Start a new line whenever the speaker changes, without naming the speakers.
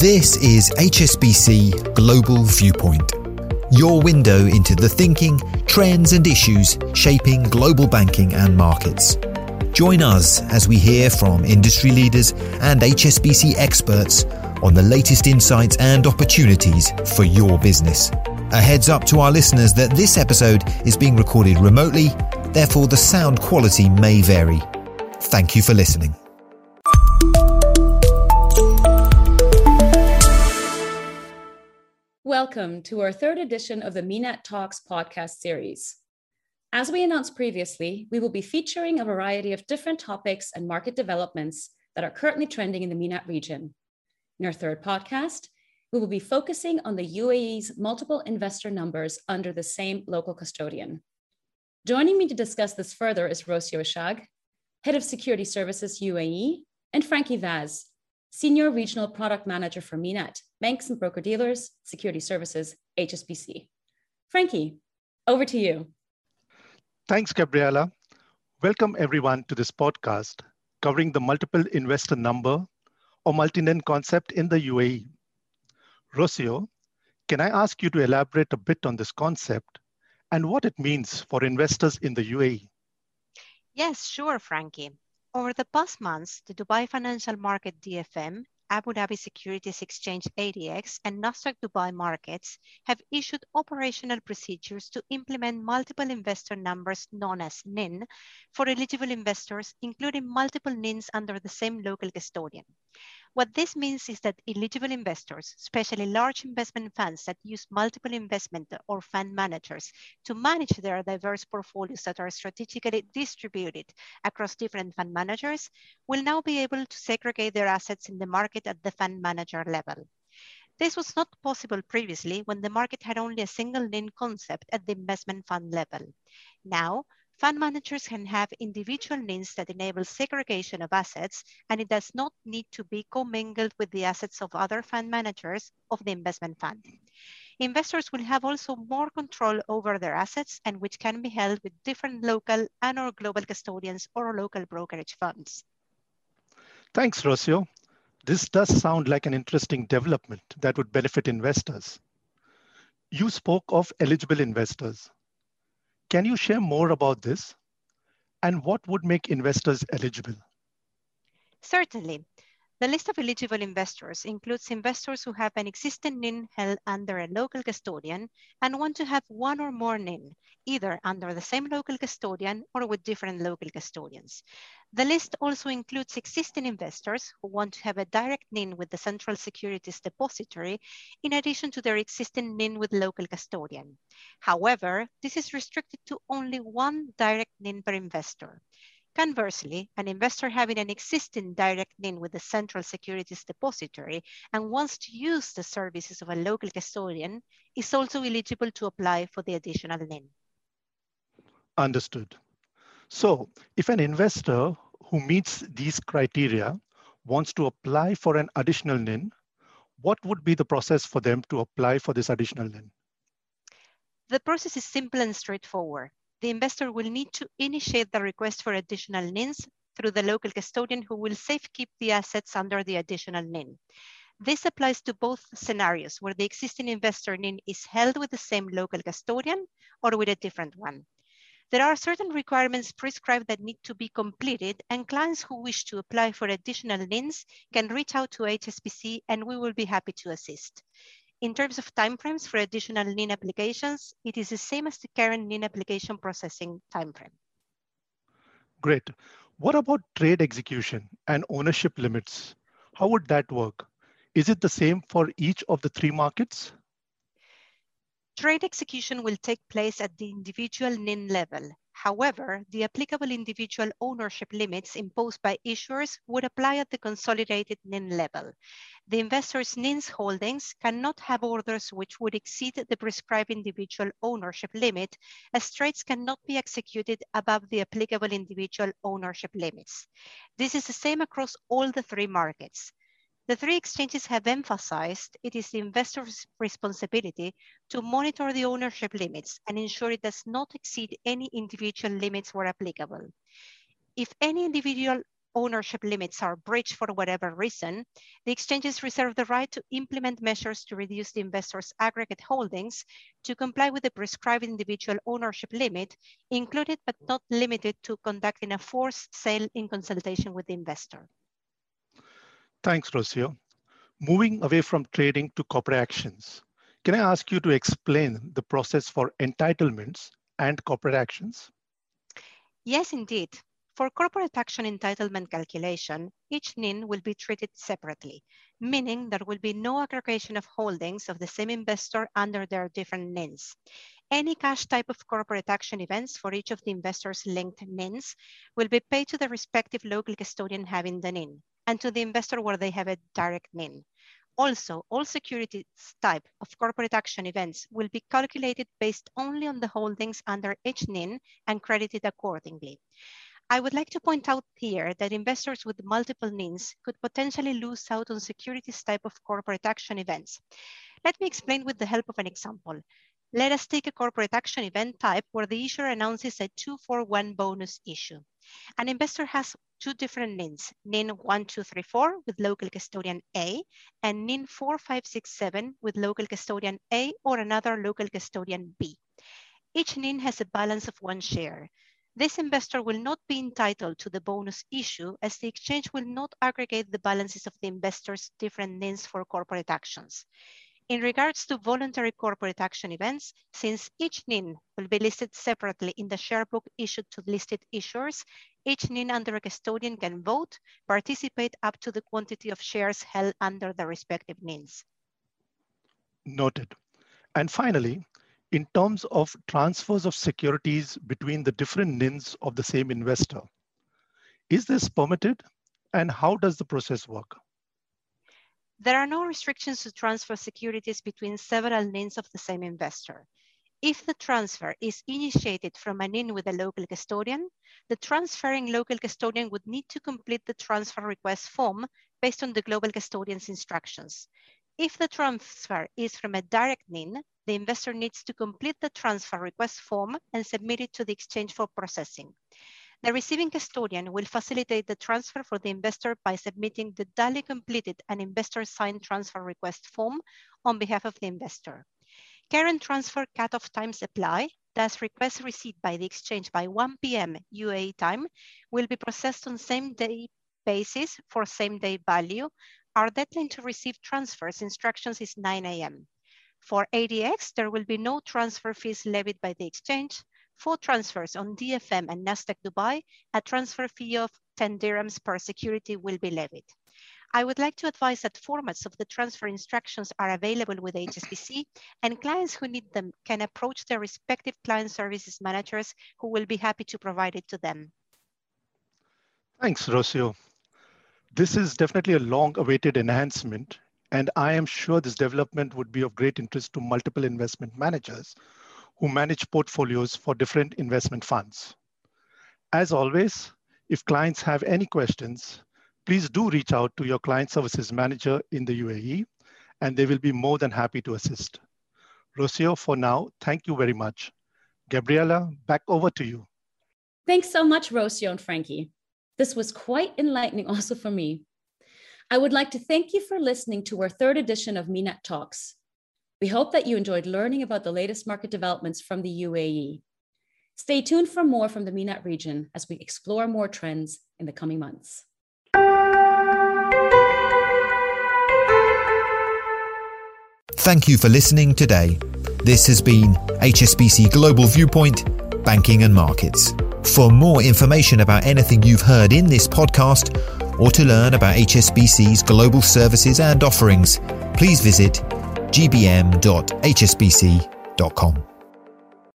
This is HSBC Global Viewpoint, your window into the thinking, trends, and issues shaping global banking and markets. Join us as we hear from industry leaders and HSBC experts on the latest insights and opportunities for your business. A heads up to our listeners that this episode is being recorded remotely, therefore, the sound quality may vary. Thank you for listening.
Welcome to our third edition of the MENAT Talks podcast series. As we announced previously, we will be featuring a variety of different topics and market developments that are currently trending in the MENAT region. In our third podcast, we will be focusing on the UAE's multiple investor numbers under the same local custodian. Joining me to discuss this further is Rocio Ashag, Head of Security Services UAE, and Frankie Vaz, Senior Regional Product Manager for MENAT, Banks and Broker Dealers, Security Services, HSBC. Frankie, over to you.
Thanks, Gabriella. Welcome everyone to this podcast covering the multiple investor number or multi-nin concept in the UAE. Rocio, can I ask you to elaborate a bit on this concept and what it means for investors in the UAE?
Yes, sure, Frankie. Over the past months, the Dubai Financial Market DFM, Abu Dhabi Securities Exchange ADX, and Nasdaq Dubai markets have issued operational procedures to implement multiple investor numbers known as NIN for eligible investors, including multiple NINs under the same local custodian. What this means is that eligible investors, especially large investment funds that use multiple investment or fund managers to manage their diverse portfolios that are strategically distributed across different fund managers, will now be able to segregate their assets in the market at the fund manager level. This was not possible previously when the market had only a single NIN concept at the investment fund level. Now, Fund managers can have individual NINs that enable segregation of assets, and it does not need to be commingled with the assets of other fund managers of the investment fund. Investors will have also more control over their assets and which can be held with different local and or global custodians or local brokerage funds.
Thanks, Rocio. This does sound like an interesting development that would benefit investors. You spoke of eligible investors. Can you share more about this? And what would make investors eligible?
Certainly. The list of eligible investors includes investors who have an existing NIN held under a local custodian and want to have one or more NIN, either under the same local custodian or with different local custodians. The list also includes existing investors who want to have a direct NIN with the Central Securities Depository, in addition to their existing NIN with local custodian. However, this is restricted to only one direct NIN per investor. Conversely, an investor having an existing direct NIN with the Central Securities Depository and wants to use the services of a local custodian is also eligible to apply for the additional NIN.
Understood. So if an investor who meets these criteria wants to apply for an additional NIN, what would be the process for them to apply for this additional NIN?
The process is simple and straightforward. The investor will need to initiate the request for additional NINs through the local custodian who will safekeep the assets under the additional NIN. This applies to both scenarios where the existing investor NIN is held with the same local custodian or with a different one. There are certain requirements prescribed that need to be completed and clients who wish to apply for additional NINs can reach out to HSBC and we will be happy to assist. In terms of timeframes for additional NIN applications, it is the same as the current NIN application processing timeframe.
Great. What about trade execution and ownership limits? How would that work? Is it the same for each of the three markets?
Trade execution will take place at the individual NIN level. However, the applicable individual ownership limits imposed by issuers would apply at the consolidated NIN level. The investor's NIN's holdings cannot have orders which would exceed the prescribed individual ownership limit, as trades cannot be executed above the applicable individual ownership limits. This is the same across all the three markets. The three exchanges have emphasized it is the investor's responsibility to monitor the ownership limits and ensure it does not exceed any individual limits where applicable. If any individual ownership limits are breached for whatever reason, the exchanges reserve the right to implement measures to reduce the investor's aggregate holdings to comply with the prescribed individual ownership limit, included but not limited to conducting a forced sale in consultation with the investor.
Thanks, Rocio. Moving away from trading to corporate actions, can I ask you to explain the process for entitlements and corporate actions?
Yes, indeed. For corporate action entitlement calculation, each NIN will be treated separately, meaning there will be no aggregation of holdings of the same investor under their different NINs. Any cash type of corporate action events for each of the investors linked NINs will be paid to the respective local custodian having the NIN and to the investor where they have a direct NIN. Also, all securities type of corporate action events will be calculated based only on the holdings under each NIN and credited accordingly. I would like to point out here that investors with multiple NINs could potentially lose out on securities type of corporate action events. Let me explain with the help of an example. Let us take a corporate action event type where the issuer announces a 241 bonus issue. An investor has two different NINs, NIN 1234 with local custodian A and NIN 4567 with local custodian A or another local custodian B. Each NIN has a balance of one share. This investor will not be entitled to the bonus issue as the exchange will not aggregate the balances of the investor's different NINs for corporate actions. In regards to voluntary corporate action events, since each NIN will be listed separately in the share book issued to listed issuers, each NIN under a custodian can vote, participate up to the quantity of shares held under the respective NINs.
Noted. And finally, in terms of transfers of securities between the different NINs of the same investor. Is this permitted and how does the process work?
There are no restrictions to transfer securities between several NINs of the same investor. If the transfer is initiated from a NIN with a local custodian, the transferring local custodian would need to complete the transfer request form based on the global custodian's instructions. If the transfer is from a direct NIN, the investor needs to complete the transfer request form and submit it to the exchange for processing. The receiving custodian will facilitate the transfer for the investor by submitting the duly completed and investor signed transfer request form on behalf of the investor. Current transfer cutoff times apply, thus requests received by the exchange by 1 p.m. UAE time will be processed on same day basis for same day value. Our deadline to receive transfers instructions is 9 a.m. For ADX, there will be no transfer fees levied by the exchange. For transfers on DFM and Nasdaq Dubai, a transfer fee of 10 dirhams per security will be levied. I would like to advise that formats of the transfer instructions are available with HSBC and clients who need them can approach their respective client services managers who will be happy to provide it to them.
Thanks, Rocio. This is definitely a long awaited enhancement and I am sure this development would be of great interest to multiple investment managers who manage portfolios for different investment funds. As always, if clients have any questions, please do reach out to your client services manager in the UAE and they will be more than happy to assist. Rocio, for now, thank you very much. Gabriela, back over to you.
Thanks so much, Rocio and Frankie. This was quite enlightening also for me. I would like to thank you for listening to our third edition of MENAT Talks. We hope that you enjoyed learning about the latest market developments from the UAE. Stay tuned for more from the MENAT region as we explore more trends in the coming months.
Thank you for listening today. This has been HSBC Global Viewpoint, Banking and Markets. For more information about anything you've heard in this podcast, or to learn about HSBC's global services and offerings, please visit gbm.hsbc.com.